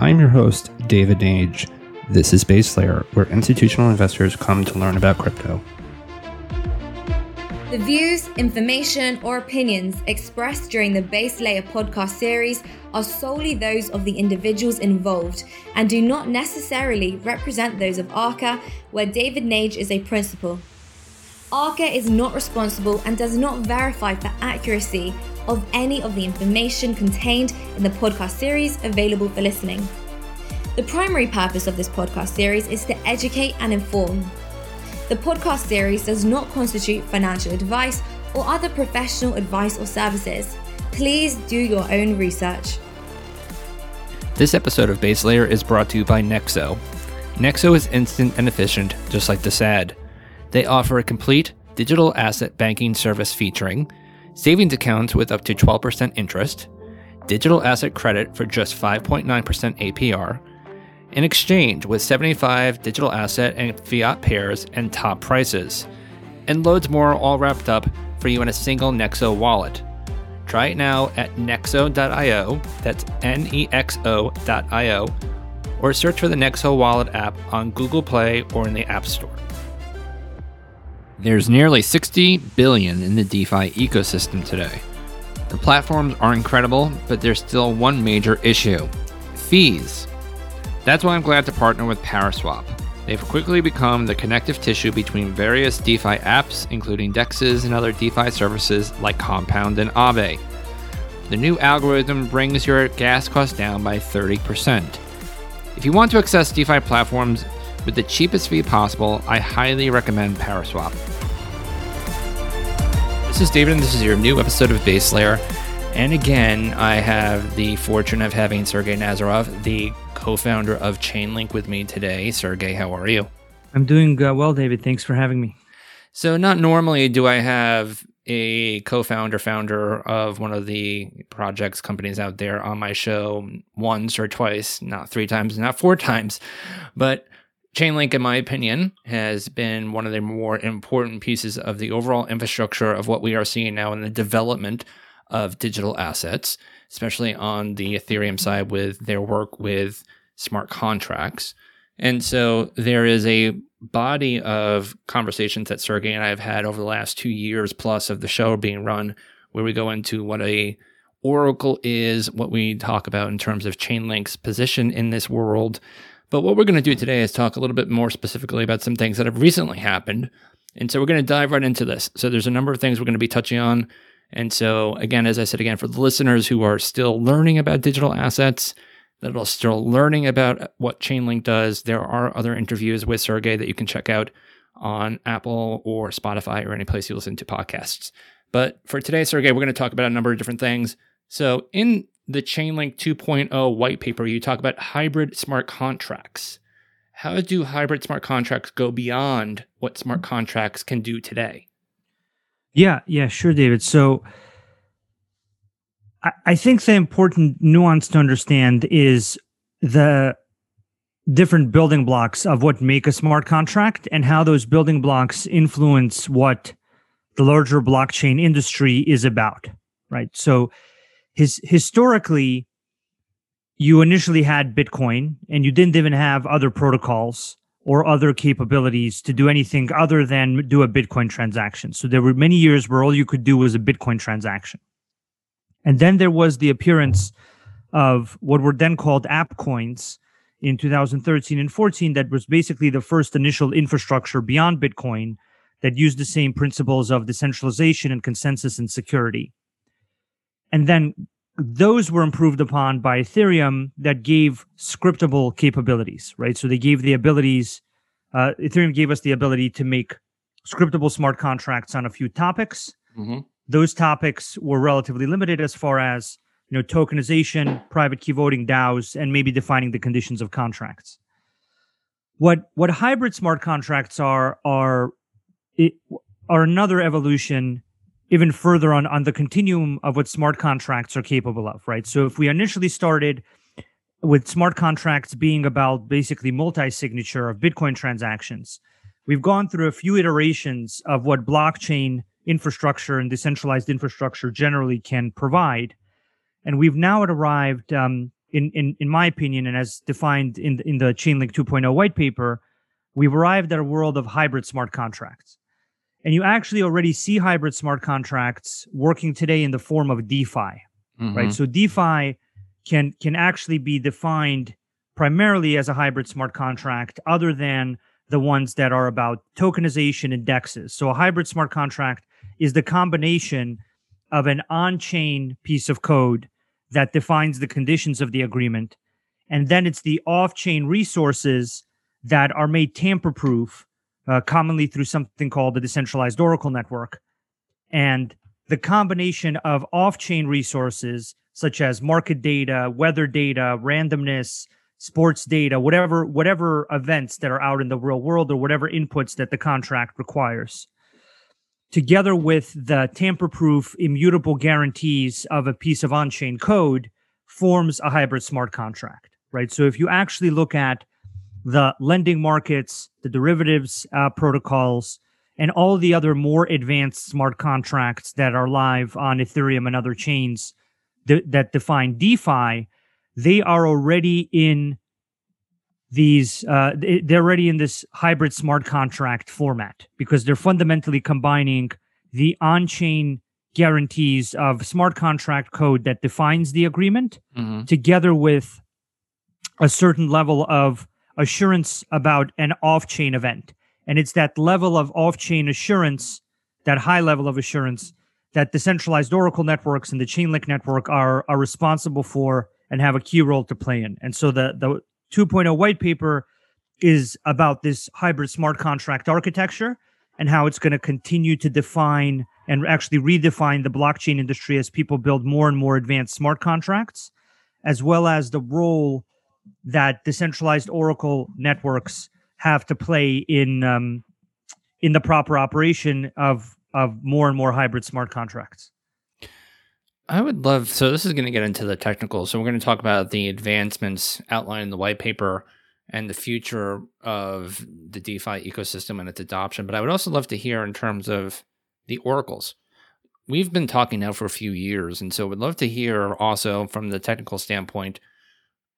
I'm your host, David Nage. This is Base Layer, where institutional investors come to learn about crypto. The views, information, or opinions expressed during the Base Layer podcast series are solely those of the individuals involved and do not necessarily represent those of ARCA, where David Nage is a principal. ARCA is not responsible and does not verify the accuracy of any of the information contained in the podcast series available for listening. The primary purpose of this podcast series is to educate and inform. The podcast series does not constitute financial advice or other professional advice or services. Please do your own research. This episode of Base Layer is brought to you by Nexo. Nexo is instant and efficient, just like the SAD. They offer a complete digital asset banking service featuring savings accounts with up to 12% interest, digital asset credit for just 5.9% APR, in exchange with 75 digital asset and fiat pairs and top prices, and loads more all wrapped up for you in a single Nexo wallet. Try it now at nexo.io, that's N E X O.io, or search for the Nexo Wallet app on Google Play or in the App Store. There's nearly 60 billion in the DeFi ecosystem today. The platforms are incredible, but there's still one major issue fees. That's why I'm glad to partner with Paraswap. They've quickly become the connective tissue between various DeFi apps, including DEXs and other DeFi services like Compound and Aave. The new algorithm brings your gas costs down by 30%. If you want to access DeFi platforms with the cheapest fee possible, I highly recommend Paraswap. This is David, and this is your new episode of Base Layer. And again, I have the fortune of having Sergey Nazarov, the co founder of Chainlink, with me today. Sergey, how are you? I'm doing uh, well, David. Thanks for having me. So, not normally do I have a co founder, founder of one of the projects companies out there on my show once or twice, not three times, not four times. But Chainlink, in my opinion, has been one of the more important pieces of the overall infrastructure of what we are seeing now in the development of digital assets, especially on the Ethereum side with their work with smart contracts. And so there is a body of conversations that Sergey and I have had over the last two years plus of the show being run, where we go into what a Oracle is, what we talk about in terms of Chainlink's position in this world. But what we're going to do today is talk a little bit more specifically about some things that have recently happened. And so we're going to dive right into this. So there's a number of things we're going to be touching on and so, again, as I said again, for the listeners who are still learning about digital assets, that are still learning about what Chainlink does, there are other interviews with Sergey that you can check out on Apple or Spotify or any place you listen to podcasts. But for today, Sergey, we're going to talk about a number of different things. So, in the Chainlink 2.0 white paper, you talk about hybrid smart contracts. How do hybrid smart contracts go beyond what smart contracts can do today? Yeah, yeah, sure, David. So I, I think the important nuance to understand is the different building blocks of what make a smart contract and how those building blocks influence what the larger blockchain industry is about right so his historically you initially had bitcoin and you didn't even have other protocols or other capabilities to do anything other than do a Bitcoin transaction. So there were many years where all you could do was a Bitcoin transaction. And then there was the appearance of what were then called app coins in 2013 and 14 that was basically the first initial infrastructure beyond Bitcoin that used the same principles of decentralization and consensus and security. And then those were improved upon by Ethereum that gave scriptable capabilities, right? So they gave the abilities, uh, Ethereum gave us the ability to make scriptable smart contracts on a few topics. Mm-hmm. Those topics were relatively limited as far as you know tokenization, private key voting, DAOs, and maybe defining the conditions of contracts. What what hybrid smart contracts are are it, are another evolution even further on on the continuum of what smart contracts are capable of right so if we initially started with smart contracts being about basically multi-signature of bitcoin transactions we've gone through a few iterations of what blockchain infrastructure and decentralized infrastructure generally can provide and we've now arrived um, in, in, in my opinion, and as defined in, in the Chainlink 2.0 white paper, we've arrived at a world of hybrid smart contracts. And you actually already see hybrid smart contracts working today in the form of DeFi, mm-hmm. right? So DeFi can can actually be defined primarily as a hybrid smart contract, other than the ones that are about tokenization and dexes. So a hybrid smart contract is the combination of an on-chain piece of code that defines the conditions of the agreement, and then it's the off-chain resources that are made tamper-proof uh, commonly through something called the decentralized Oracle network. And the combination of off chain resources such as market data, weather data, randomness, sports data, whatever whatever events that are out in the real world or whatever inputs that the contract requires. Together with the tamper-proof immutable guarantees of a piece of on-chain code forms a hybrid smart contract, right? So if you actually look at the lending markets, the derivatives uh, protocols, and all the other more advanced smart contracts that are live on Ethereum and other chains th- that define DeFi, they are already in these uh, they're already in this hybrid smart contract format because they're fundamentally combining the on-chain guarantees of smart contract code that defines the agreement mm-hmm. together with a certain level of assurance about an off chain event. And it's that level of off chain assurance, that high level of assurance, that decentralized Oracle networks and the Chainlink network are, are responsible for and have a key role to play in. And so the, the 2.0 white paper is about this hybrid smart contract architecture and how it's going to continue to define and actually redefine the blockchain industry as people build more and more advanced smart contracts, as well as the role that decentralized Oracle networks have to play in um, in the proper operation of of more and more hybrid smart contracts. I would love. So this is going to get into the technical. So we're going to talk about the advancements outlined in the white paper and the future of the DeFi ecosystem and its adoption. But I would also love to hear in terms of the oracles. We've been talking now for a few years, and so we'd love to hear also from the technical standpoint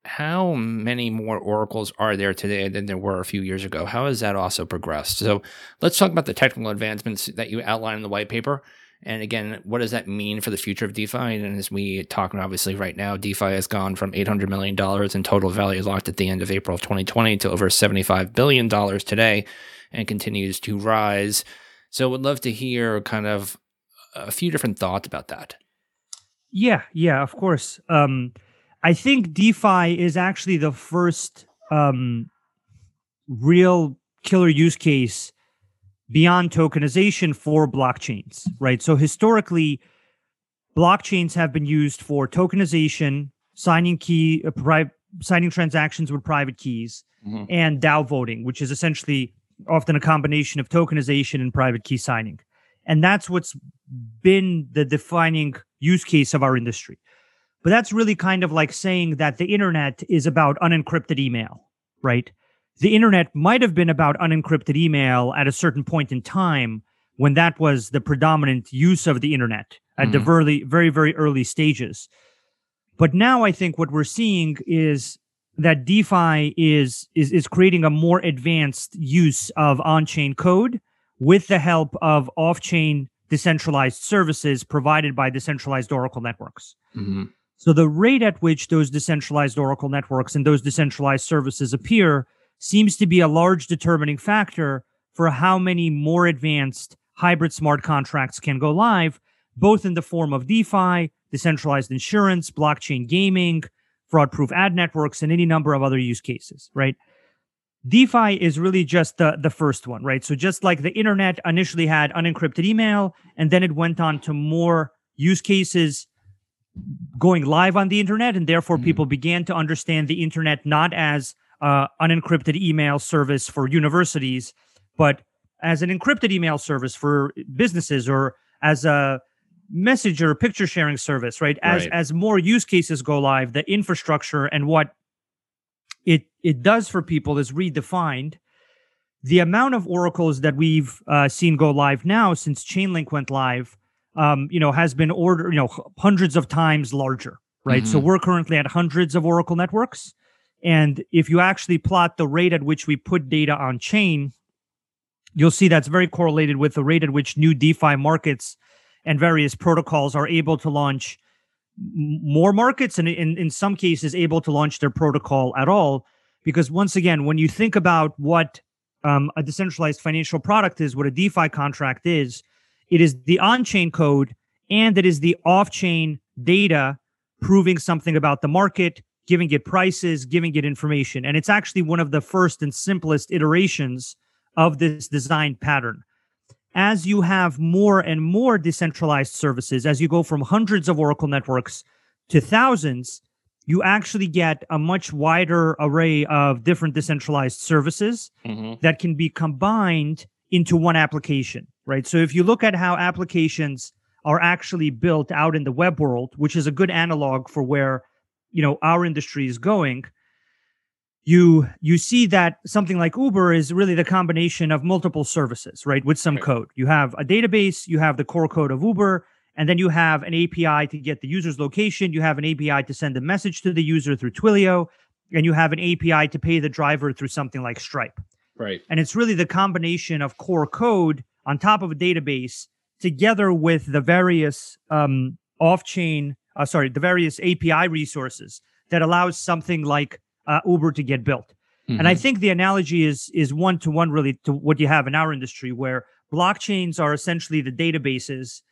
how many more oracles are there today than there were a few years ago? How has that also progressed? So let's talk about the technical advancements that you outline in the white paper. And again, what does that mean for the future of DeFi? And as we talk obviously right now, DeFi has gone from $800 million in total value locked at the end of April of 2020 to over $75 billion today and continues to rise. So would love to hear kind of a few different thoughts about that. Yeah, yeah, of course. Um, I think DeFi is actually the first um, real killer use case beyond tokenization for blockchains, right? So historically, blockchains have been used for tokenization, signing key, uh, pri- signing transactions with private keys, mm-hmm. and DAO voting, which is essentially often a combination of tokenization and private key signing. And that's what's been the defining use case of our industry. But that's really kind of like saying that the internet is about unencrypted email, right? The internet might have been about unencrypted email at a certain point in time when that was the predominant use of the internet at mm-hmm. the very, very, very early stages. But now I think what we're seeing is that DeFi is is is creating a more advanced use of on-chain code with the help of off-chain decentralized services provided by decentralized Oracle networks. Mm-hmm. So the rate at which those decentralized Oracle networks and those decentralized services appear seems to be a large determining factor for how many more advanced hybrid smart contracts can go live, both in the form of DeFi, decentralized insurance, blockchain gaming, fraud proof ad networks, and any number of other use cases, right? DeFi is really just the, the first one, right? So just like the internet initially had unencrypted email, and then it went on to more use cases going live on the internet, and therefore mm-hmm. people began to understand the internet not as uh, unencrypted email service for universities, but as an encrypted email service for businesses or as a message or picture sharing service, right? As right. as more use cases go live, the infrastructure and what it it does for people is redefined. The amount of oracles that we've uh, seen go live now since Chainlink went live um, you know, has been ordered, you know, hundreds of times larger, right? Mm-hmm. So we're currently at hundreds of Oracle networks. And if you actually plot the rate at which we put data on chain, you'll see that's very correlated with the rate at which new DeFi markets and various protocols are able to launch more markets and in, in some cases able to launch their protocol at all. Because once again, when you think about what um, a decentralized financial product is, what a DeFi contract is, it is the on chain code and it is the off chain data proving something about the market, giving it prices, giving it information. And it's actually one of the first and simplest iterations of this design pattern. As you have more and more decentralized services, as you go from hundreds of Oracle networks to thousands, you actually get a much wider array of different decentralized services mm-hmm. that can be combined into one application, right? So if you look at how applications are actually built out in the web world, which is a good analog for where you know our industry is going, you you see that something like Uber is really the combination of multiple services, right? With some right. code. You have a database, you have the core code of Uber, and then you have an API to get the user's location, you have an API to send a message to the user through Twilio, and you have an API to pay the driver through something like Stripe. Right. And it's really the combination of core code on top of a database together with the various um, off-chain, uh, sorry, the various API resources that allows something like uh, Uber to get built. Mm-hmm. And I mm-hmm. think the analogy is is one to one really to what you have in our industry, where blockchains are essentially the databases.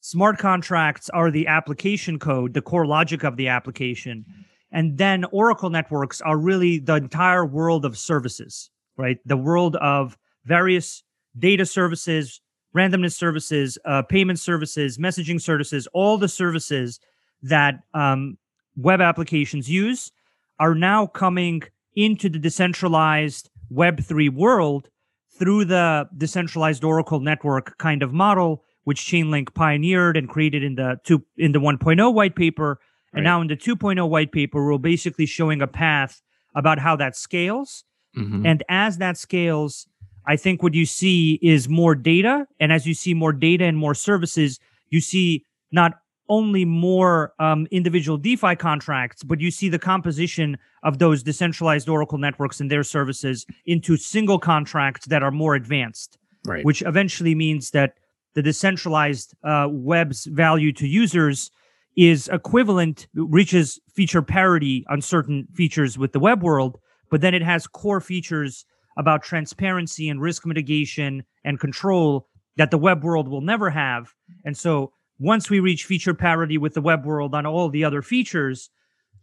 Smart contracts are the application code, the core logic of the application. And then Oracle networks are really the entire world of services, right? The world of various data services, randomness services, uh, payment services, messaging services, all the services that um, web applications use are now coming into the decentralized Web3 world through the decentralized Oracle network kind of model, which Chainlink pioneered and created in the two in the 1.0 white paper. And now in the 2.0 white paper, we're basically showing a path about how that scales. Mm-hmm. And as that scales, I think what you see is more data. And as you see more data and more services, you see not only more um, individual DeFi contracts, but you see the composition of those decentralized Oracle networks and their services into single contracts that are more advanced. Right. Which eventually means that the decentralized uh, web's value to users is equivalent, reaches feature parity on certain features with the web world, but then it has core features about transparency and risk mitigation and control that the web world will never have. And so once we reach feature parity with the web world on all the other features,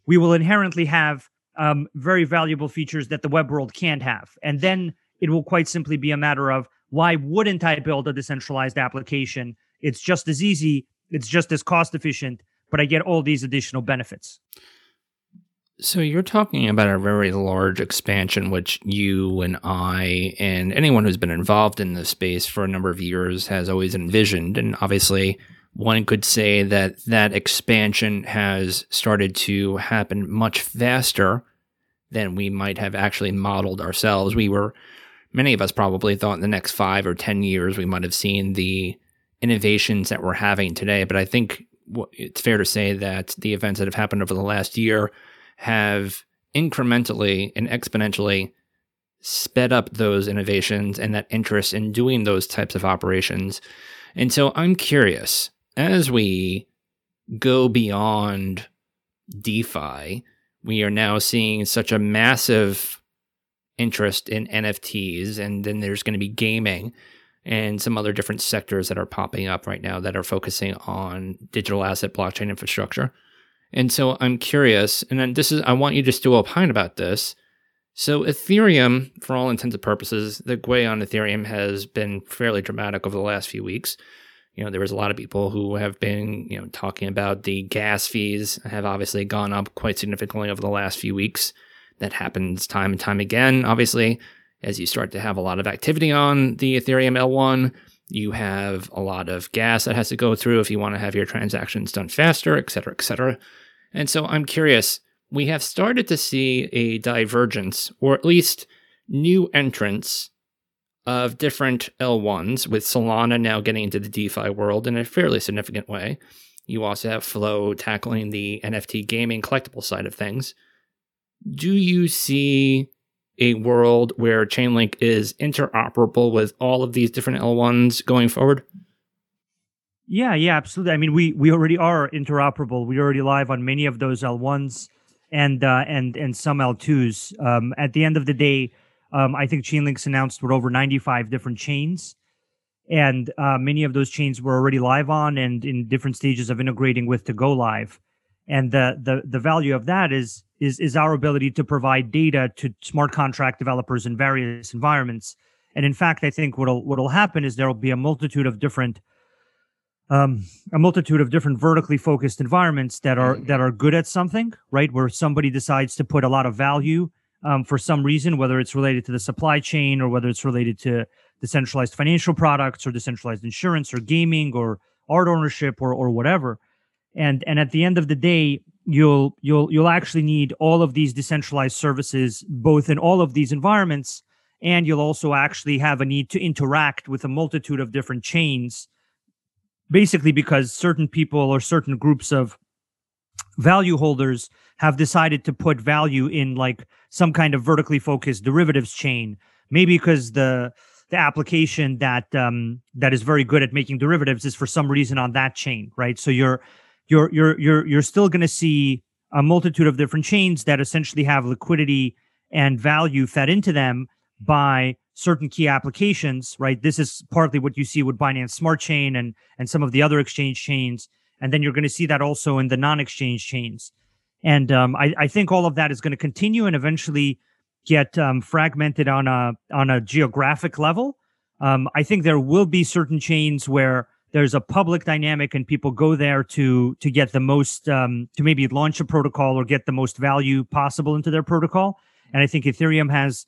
we will inherently have um, very valuable features that the web world can't have. And then it will quite simply be a matter of why wouldn't I build a decentralized application? It's just as easy, it's just as cost efficient, but I get all these additional benefits. So you're talking about a very large expansion, which you and I and anyone who's been involved in this space for a number of years has always envisioned. And obviously, one could say that that expansion has started to happen much faster than we might have actually modeled ourselves. We were, many of us probably thought in the next five or 10 years, we might have seen the innovations that we're having today. But I think it's fair to say that the events that have happened over the last year have incrementally and exponentially sped up those innovations and that interest in doing those types of operations. And so I'm curious, as we go beyond DeFi, we are now seeing such a massive interest in NFTs, and then there's going to be gaming and some other different sectors that are popping up right now that are focusing on digital asset blockchain infrastructure. And so I'm curious, and then this is I want you just to opine about this. So Ethereum, for all intents and purposes, the gwei on Ethereum has been fairly dramatic over the last few weeks. You know, there was a lot of people who have been, you know, talking about the gas fees have obviously gone up quite significantly over the last few weeks. That happens time and time again. Obviously, as you start to have a lot of activity on the Ethereum L1, you have a lot of gas that has to go through if you want to have your transactions done faster, et cetera, et cetera. And so I'm curious, we have started to see a divergence, or at least new entrants of different L1s, with Solana now getting into the DeFi world in a fairly significant way. You also have Flow tackling the NFT gaming collectible side of things. Do you see a world where Chainlink is interoperable with all of these different L1s going forward? Yeah, yeah, absolutely. I mean, we we already are interoperable. We already live on many of those L1s and uh, and and some L2s. Um, at the end of the day, um, I think Chainlink's announced we're over 95 different chains, and uh, many of those chains were already live on and in different stages of integrating with to go live. And the the the value of that is is is our ability to provide data to smart contract developers in various environments. And in fact, I think what'll what'll happen is there will be a multitude of different um, a multitude of different vertically focused environments that are mm-hmm. that are good at something, right? Where somebody decides to put a lot of value um, for some reason, whether it's related to the supply chain or whether it's related to decentralized financial products or decentralized insurance or gaming or art ownership or or whatever. And and at the end of the day, you'll you'll you'll actually need all of these decentralized services both in all of these environments, and you'll also actually have a need to interact with a multitude of different chains basically because certain people or certain groups of value holders have decided to put value in like some kind of vertically focused derivatives chain. Maybe because the the application that um that is very good at making derivatives is for some reason on that chain right? So you're you're you're you're you're still going to see a multitude of different chains that essentially have liquidity and value fed into them by certain key applications, right? This is partly what you see with Binance Smart Chain and and some of the other exchange chains, and then you're going to see that also in the non-exchange chains. And um, I, I, think all of that is going to continue and eventually get um, fragmented on a on a geographic level. Um, I think there will be certain chains where there's a public dynamic and people go there to to get the most um, to maybe launch a protocol or get the most value possible into their protocol. And I think Ethereum has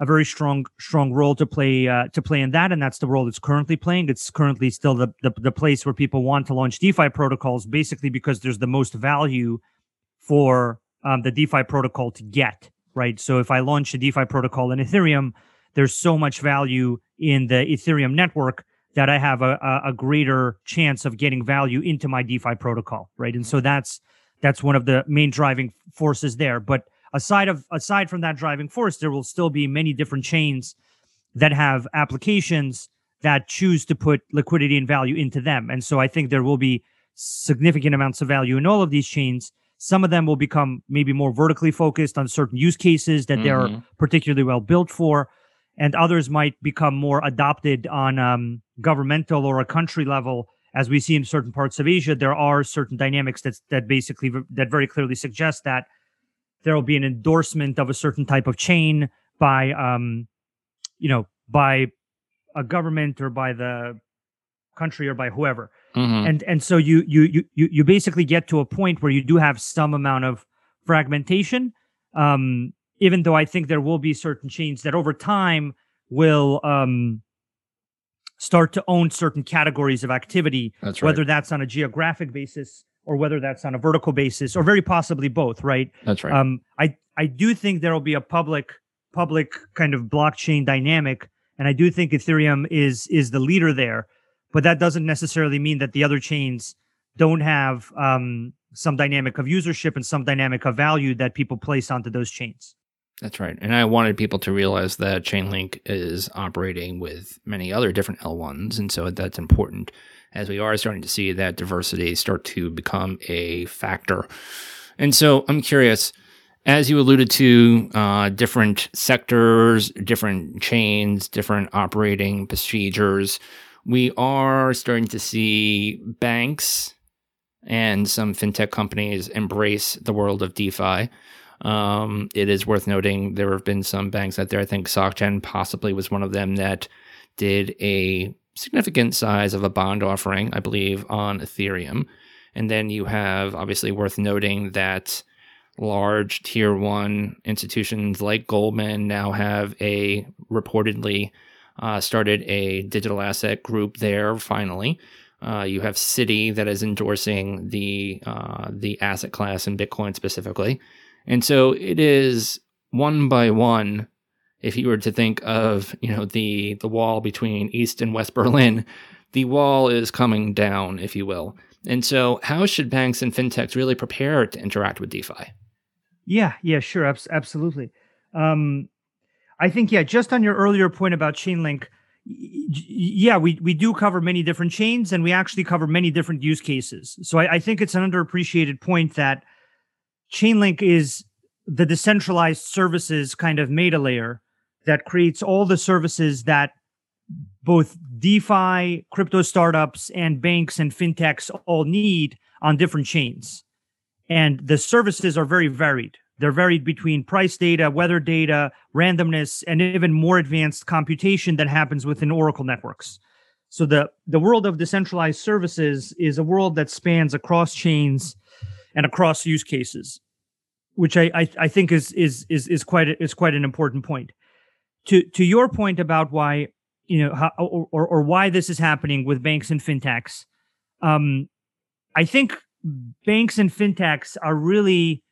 a very strong strong role to play uh, to play in that, and that's the role it's currently playing. It's currently still the, the the place where people want to launch DeFi protocols, basically because there's the most value for um, the DeFi protocol to get. Right. So if I launch a DeFi protocol in Ethereum, there's so much value in the Ethereum network that I have a, a greater chance of getting value into my DeFi protocol. Right. And so that's that's one of the main driving forces there. But aside of aside from that driving force, there will still be many different chains that have applications that choose to put liquidity and value into them. And so I think there will be significant amounts of value in all of these chains. Some of them will become maybe more vertically focused on certain use cases that mm-hmm. they're particularly well built for. And others might become more adopted on um, governmental or a country level. As we see in certain parts of Asia, there are certain dynamics that that basically that very clearly suggest that there will be an endorsement of a certain type of chain by um you know by a government or by the country or by whoever mm-hmm. and and so you you you you basically get to a point where you do have some amount of fragmentation um even though i think there will be certain chains that over time will um start to own certain categories of activity that's right. whether that's on a geographic basis or whether that's on a vertical basis or very possibly both right? That's right. Um, i i do think there will be a public public kind of blockchain dynamic and i do think ethereum is is the leader there but that doesn't necessarily mean that the other chains don't have um, some dynamic of usership and some dynamic of value that people place onto those chains that's right. And I wanted people to realize that Chainlink is operating with many other different L1s. And so that's important as we are starting to see that diversity start to become a factor. And so I'm curious, as you alluded to, uh, different sectors, different chains, different operating procedures, we are starting to see banks and some fintech companies embrace the world of DeFi. Um, it is worth noting there have been some banks out there. I think SocGen possibly was one of them that did a significant size of a bond offering, I believe, on Ethereum. And then you have obviously worth noting that large tier one institutions like Goldman now have a reportedly uh, started a digital asset group there finally. Uh, you have Citi that is endorsing the uh, the asset class in Bitcoin specifically, and so it is one by one if you were to think of you know the the wall between East and West Berlin, the wall is coming down, if you will. And so, how should banks and fintechs really prepare to interact with DeFi? Yeah, yeah, sure, absolutely. Um, I think, yeah, just on your earlier point about Chainlink, yeah, we we do cover many different chains, and we actually cover many different use cases. So I, I think it's an underappreciated point that Chainlink is the decentralized services kind of meta layer that creates all the services that both DeFi, crypto startups, and banks and fintechs all need on different chains. And the services are very varied. They're varied between price data, weather data, randomness, and even more advanced computation that happens within Oracle networks. So the, the world of decentralized services is a world that spans across chains and across use cases, which I, I, I think is is is is quite is quite an important point. To to your point about why you know how or, or why this is happening with banks and fintechs, um, I think banks and fintechs are really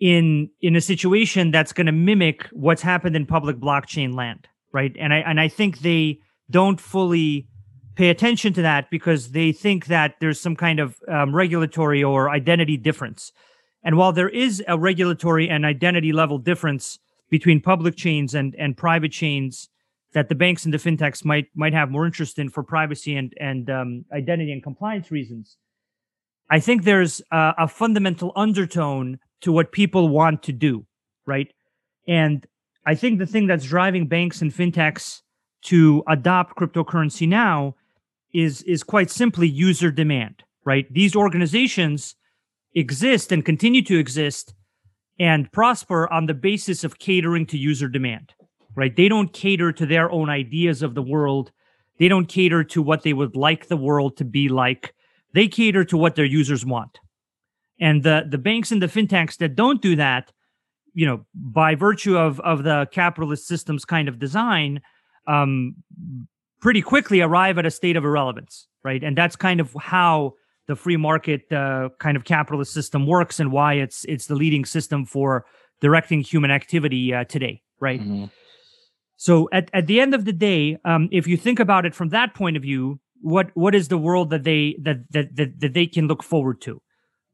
in in a situation that's going to mimic what's happened in public blockchain land, right? And I and I think they don't fully pay attention to that because they think that there's some kind of um, regulatory or identity difference. And while there is a regulatory and identity level difference between public chains and and private chains that the banks and the fintechs might might have more interest in for privacy and and um, identity and compliance reasons, I think there's a, a fundamental undertone to what people want to do, right? And I think the thing that's driving banks and fintechs to adopt cryptocurrency now is is quite simply user demand, right? These organizations exist and continue to exist and prosper on the basis of catering to user demand, right? They don't cater to their own ideas of the world. They don't cater to what they would like the world to be like. They cater to what their users want. And the the banks and the fintechs that don't do that, you know, by virtue of of the capitalist system's kind of design, um, pretty quickly arrive at a state of irrelevance, right? And that's kind of how the free market uh, kind of capitalist system works, and why it's it's the leading system for directing human activity uh, today, right? Mm-hmm. So at, at the end of the day, um, if you think about it from that point of view, what what is the world that they that that that, that they can look forward to?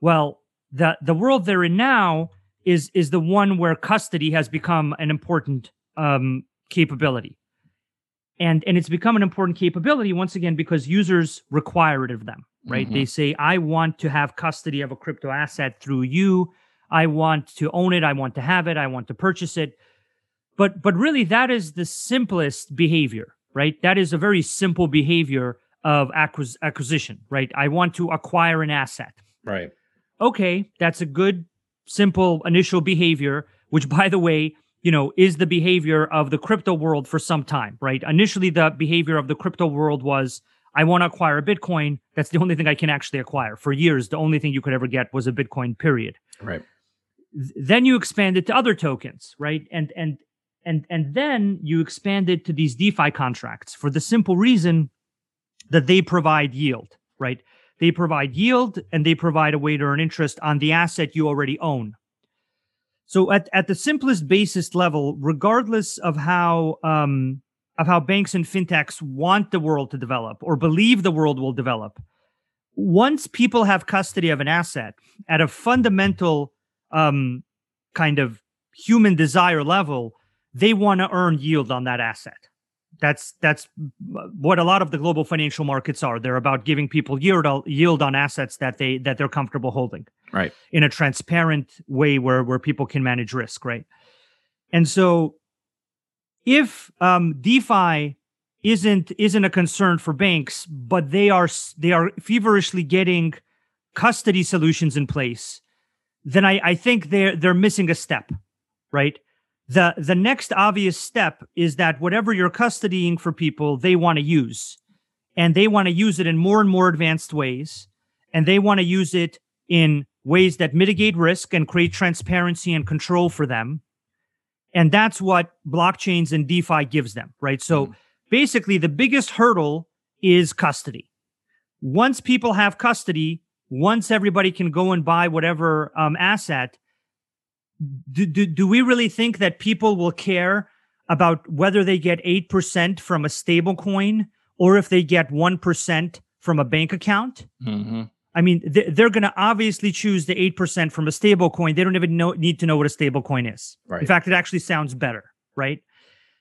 Well, the the world they're in now is is the one where custody has become an important um, capability, and and it's become an important capability once again because users require it of them. Right? Mm-hmm. They say, "I want to have custody of a crypto asset through you. I want to own it. I want to have it. I want to purchase it." But but really, that is the simplest behavior, right? That is a very simple behavior of acquis- acquisition, right? I want to acquire an asset. Right okay, that's a good, simple initial behavior, which, by the way, you know, is the behavior of the crypto world for some time, right? Initially, the behavior of the crypto world was I want to acquire a Bitcoin. That's the only thing I can actually acquire. For years, the only thing you could ever get was a Bitcoin, period. Right. Then you expand it to other tokens, right? And and and and then you expand it to these DeFi contracts for the simple reason that they provide yield, right? They provide yield and they provide a way to earn interest on the asset you already own. So at, at the simplest basis level, regardless of how um, of how banks and fintechs want the world to develop or believe the world will develop, once people have custody of an asset at a fundamental um, kind of human desire level, they want to earn yield on that asset that's that's what a lot of the global financial markets are. They're about giving people yield yield on assets that they that they're comfortable holding right. in a transparent way where where people can manage risk right? And so if um defi isn't isn't a concern for banks but they are they are feverishly getting custody solutions in place then i i think they're they're missing a step right the the next obvious step is that whatever you're custodying for people they want to use. And they want to use it in more and more advanced ways. And they want to use it in ways that mitigate risk and create transparency and control for them. And that's what blockchains and defi gives them right? So mm. basically the biggest hurdle is custody. Once people have custody once everybody can go and buy whatever um, asset do, do, do we really think that people will care about whether they get 8% from a stable coin or if they get 1% from a bank account. Mm-hmm. I mean, they're going to obviously choose the 8% from a stable coin. They don't even know, need to know what a stable coin is. Right. In fact, it actually sounds better, right?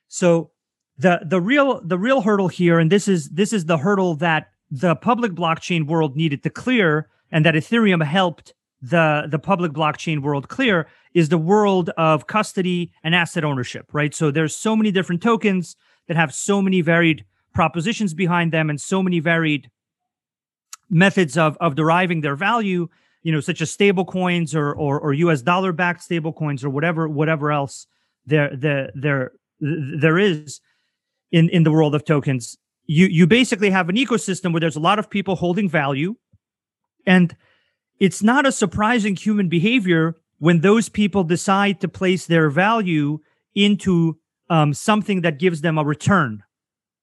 So the the real the real hurdle here and this is this is the hurdle that the public blockchain world needed to clear and that Ethereum helped the the public blockchain world clear is the world of custody and asset ownership, right? So there's so many different tokens that have so many varied propositions behind them and so many varied methods of of deriving their value, you know, such as stable coins or or, or US dollar backed stable coins or whatever whatever else there there there there is in in the world of tokens. You you basically have an ecosystem where there's a lot of people holding value and it's not a surprising human behavior when those people decide to place their value into um, something that gives them a return.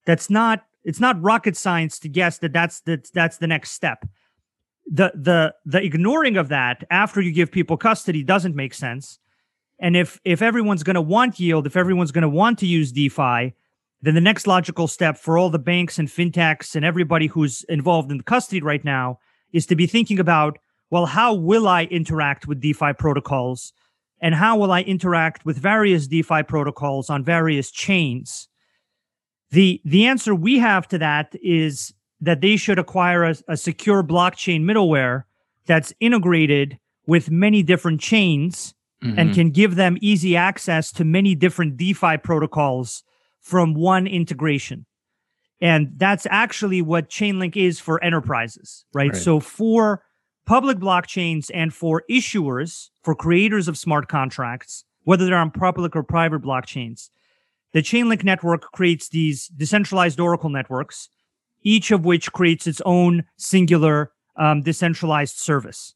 That's not it's not rocket science to guess that that's that that's the next step. The the the ignoring of that after you give people custody doesn't make sense. And if if everyone's going to want yield, if everyone's going to want to use DeFi, then the next logical step for all the banks and fintechs and everybody who's involved in custody right now is to be thinking about well, how will I interact with DeFi protocols? And how will I interact with various DeFi protocols on various chains? The, the answer we have to that is that they should acquire a, a secure blockchain middleware that's integrated with many different chains mm-hmm. and can give them easy access to many different DeFi protocols from one integration. And that's actually what Chainlink is for enterprises, right? right. So for public blockchains and for issuers, for creators of smart contracts, whether they're on public or private blockchains. The Chainlink network creates these decentralized Oracle networks, each of which creates its own singular um, decentralized service.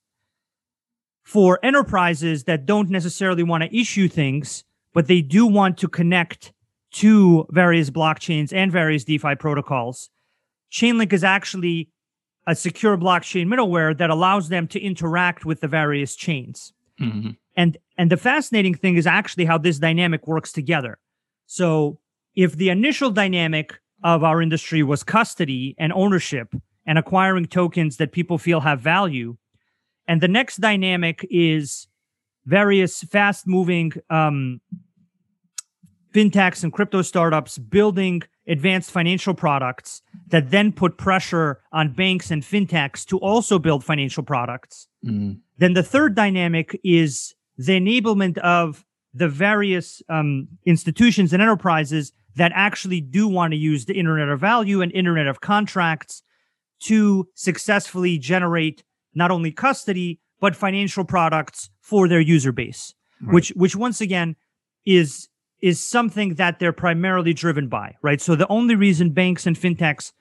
For enterprises that don't necessarily want to issue things, but they do want to connect to various blockchains and various DeFi protocols, Chainlink is actually a secure blockchain middleware that allows them to interact with the various chains. Mm-hmm. And and the fascinating thing is actually how this dynamic works together. So if the initial dynamic of our industry was custody and ownership and acquiring tokens that people feel have value, and the next dynamic is various fast moving um, fintechs and crypto startups building advanced financial products that then put pressure on banks and fintechs to also build financial products. Mm. Then the third dynamic is the enablement of the various um, institutions and enterprises that actually do want to use the internet of value and internet of contracts to successfully generate not only custody but financial products for their user base right. which which once again is is something that they're primarily driven by, right? So the only reason banks and fintechs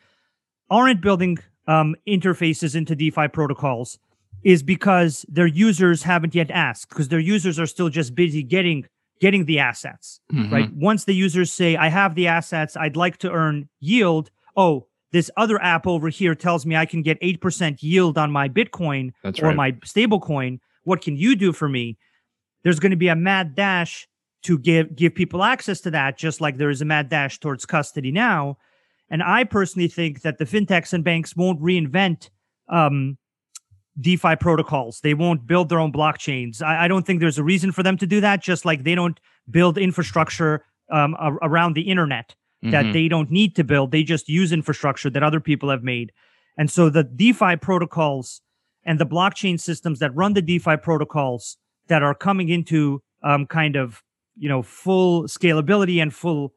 aren't building um, interfaces into DeFi protocols is because their users haven't yet asked, because their users are still just busy getting getting the assets, mm-hmm. right? Once the users say, "I have the assets, I'd like to earn yield," oh, this other app over here tells me I can get eight percent yield on my Bitcoin That's or right. my stablecoin. What can you do for me? There's going to be a mad dash to give give people access to that, just like there is a mad dash towards custody now. And I personally think that the fintechs and banks won't reinvent um, DeFi protocols. They won't build their own blockchains. I, I, don't think there's a reason for them to do that. Just like they don't build infrastructure um, a- around the internet that mm-hmm. they don't need to build. They just use infrastructure that other people have made. And so the DeFi protocols and the blockchain systems that run the DeFi protocols that are coming into um, kind of you know full scalability and full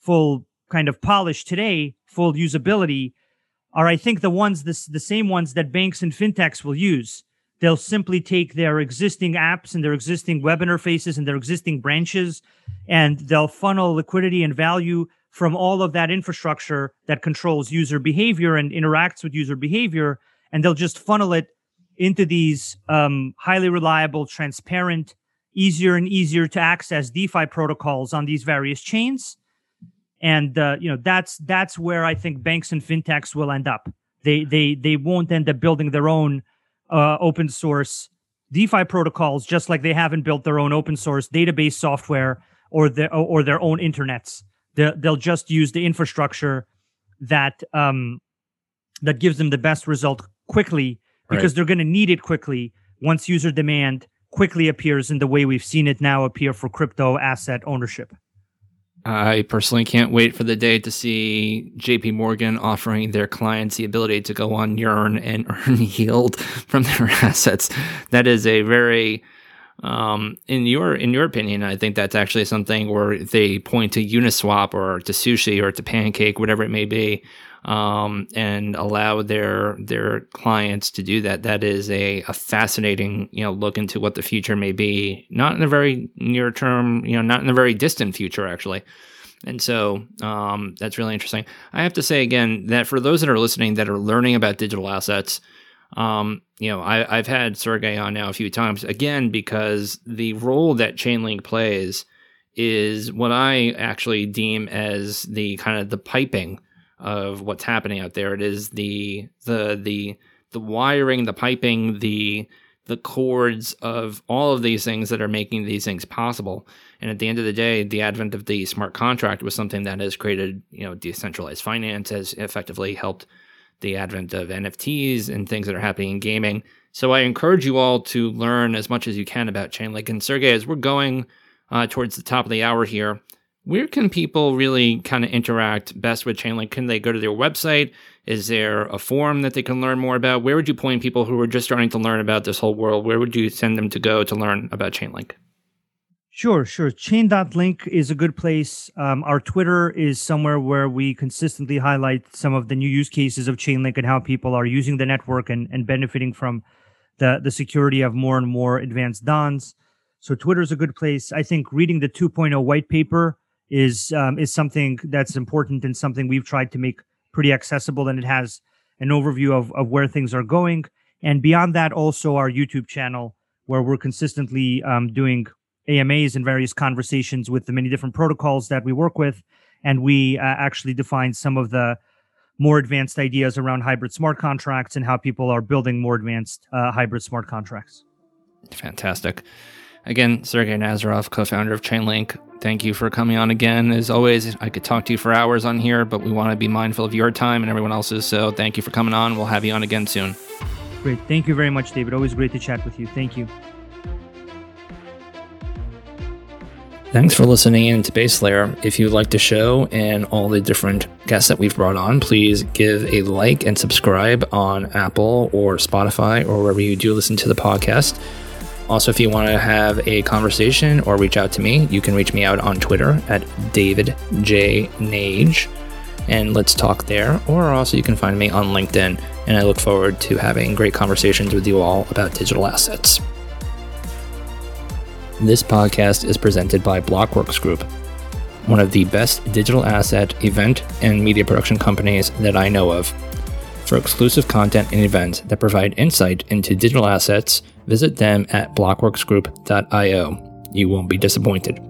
full kind of polish today full usability are i think the ones this the same ones that banks and fintechs will use. They'll simply take their existing apps and their existing web interfaces and their existing branches and they'll funnel liquidity and value from all of that infrastructure that controls user behavior and interacts with user behavior and they'll just funnel it into these um, highly reliable transparent easier and easier to access DeFi protocols on these various chains. And uh, you know that's that's where I think banks and fintechs will end up. They they they won't end up building their own uh, open source DeFi protocols, just like they haven't built their own open source database software or their or their own internets. They'll, they'll just use the infrastructure that um, that gives them the best result quickly because right. they're going to need it quickly once user demand quickly appears in the way we've seen it now appear for crypto asset ownership. I personally can't wait for the day to see JP Morgan offering their clients the ability to go on Yearn and earn yield from their assets. That is a very um, in your in your opinion, I think that's actually something where they point to Uniswap or to Sushi or to Pancake, whatever it may be, um, and allow their their clients to do that. That is a, a fascinating you know look into what the future may be. Not in a very near term, you know, not in a very distant future, actually. And so um, that's really interesting. I have to say again that for those that are listening that are learning about digital assets, um, you know, I, have had Sergey on now a few times again because the role that Chainlink plays is what I actually deem as the kind of the piping of what's happening out there. It is the the the the wiring, the piping, the the cords of all of these things that are making these things possible. And at the end of the day, the advent of the smart contract was something that has created, you know, decentralized finance, has effectively helped the advent of NFTs and things that are happening in gaming. So I encourage you all to learn as much as you can about Chainlink. And Sergey, as we're going uh, towards the top of the hour here, where can people really kind of interact best with Chainlink? Can they go to their website? Is there a forum that they can learn more about? Where would you point people who are just starting to learn about this whole world? Where would you send them to go to learn about Chainlink? Sure, sure. Chain.link is a good place. Um, our Twitter is somewhere where we consistently highlight some of the new use cases of Chainlink and how people are using the network and, and benefiting from the, the security of more and more advanced DONs. So Twitter is a good place. I think reading the 2.0 white paper is um, is something that's important and something we've tried to make pretty accessible. And it has an overview of, of where things are going. And beyond that, also our YouTube channel, where we're consistently um, doing AMAs and various conversations with the many different protocols that we work with. And we uh, actually define some of the more advanced ideas around hybrid smart contracts and how people are building more advanced uh, hybrid smart contracts. Fantastic. Again, Sergey Nazarov, co founder of Chainlink, thank you for coming on again. As always, I could talk to you for hours on here, but we want to be mindful of your time and everyone else's. So thank you for coming on. We'll have you on again soon. Great. Thank you very much, David. Always great to chat with you. Thank you. Thanks for listening in to Base Layer. If you like the show and all the different guests that we've brought on, please give a like and subscribe on Apple or Spotify or wherever you do listen to the podcast. Also, if you want to have a conversation or reach out to me, you can reach me out on Twitter at David J. Nage and let's talk there. Or also, you can find me on LinkedIn, and I look forward to having great conversations with you all about digital assets. This podcast is presented by Blockworks Group, one of the best digital asset, event, and media production companies that I know of. For exclusive content and events that provide insight into digital assets, visit them at blockworksgroup.io. You won't be disappointed.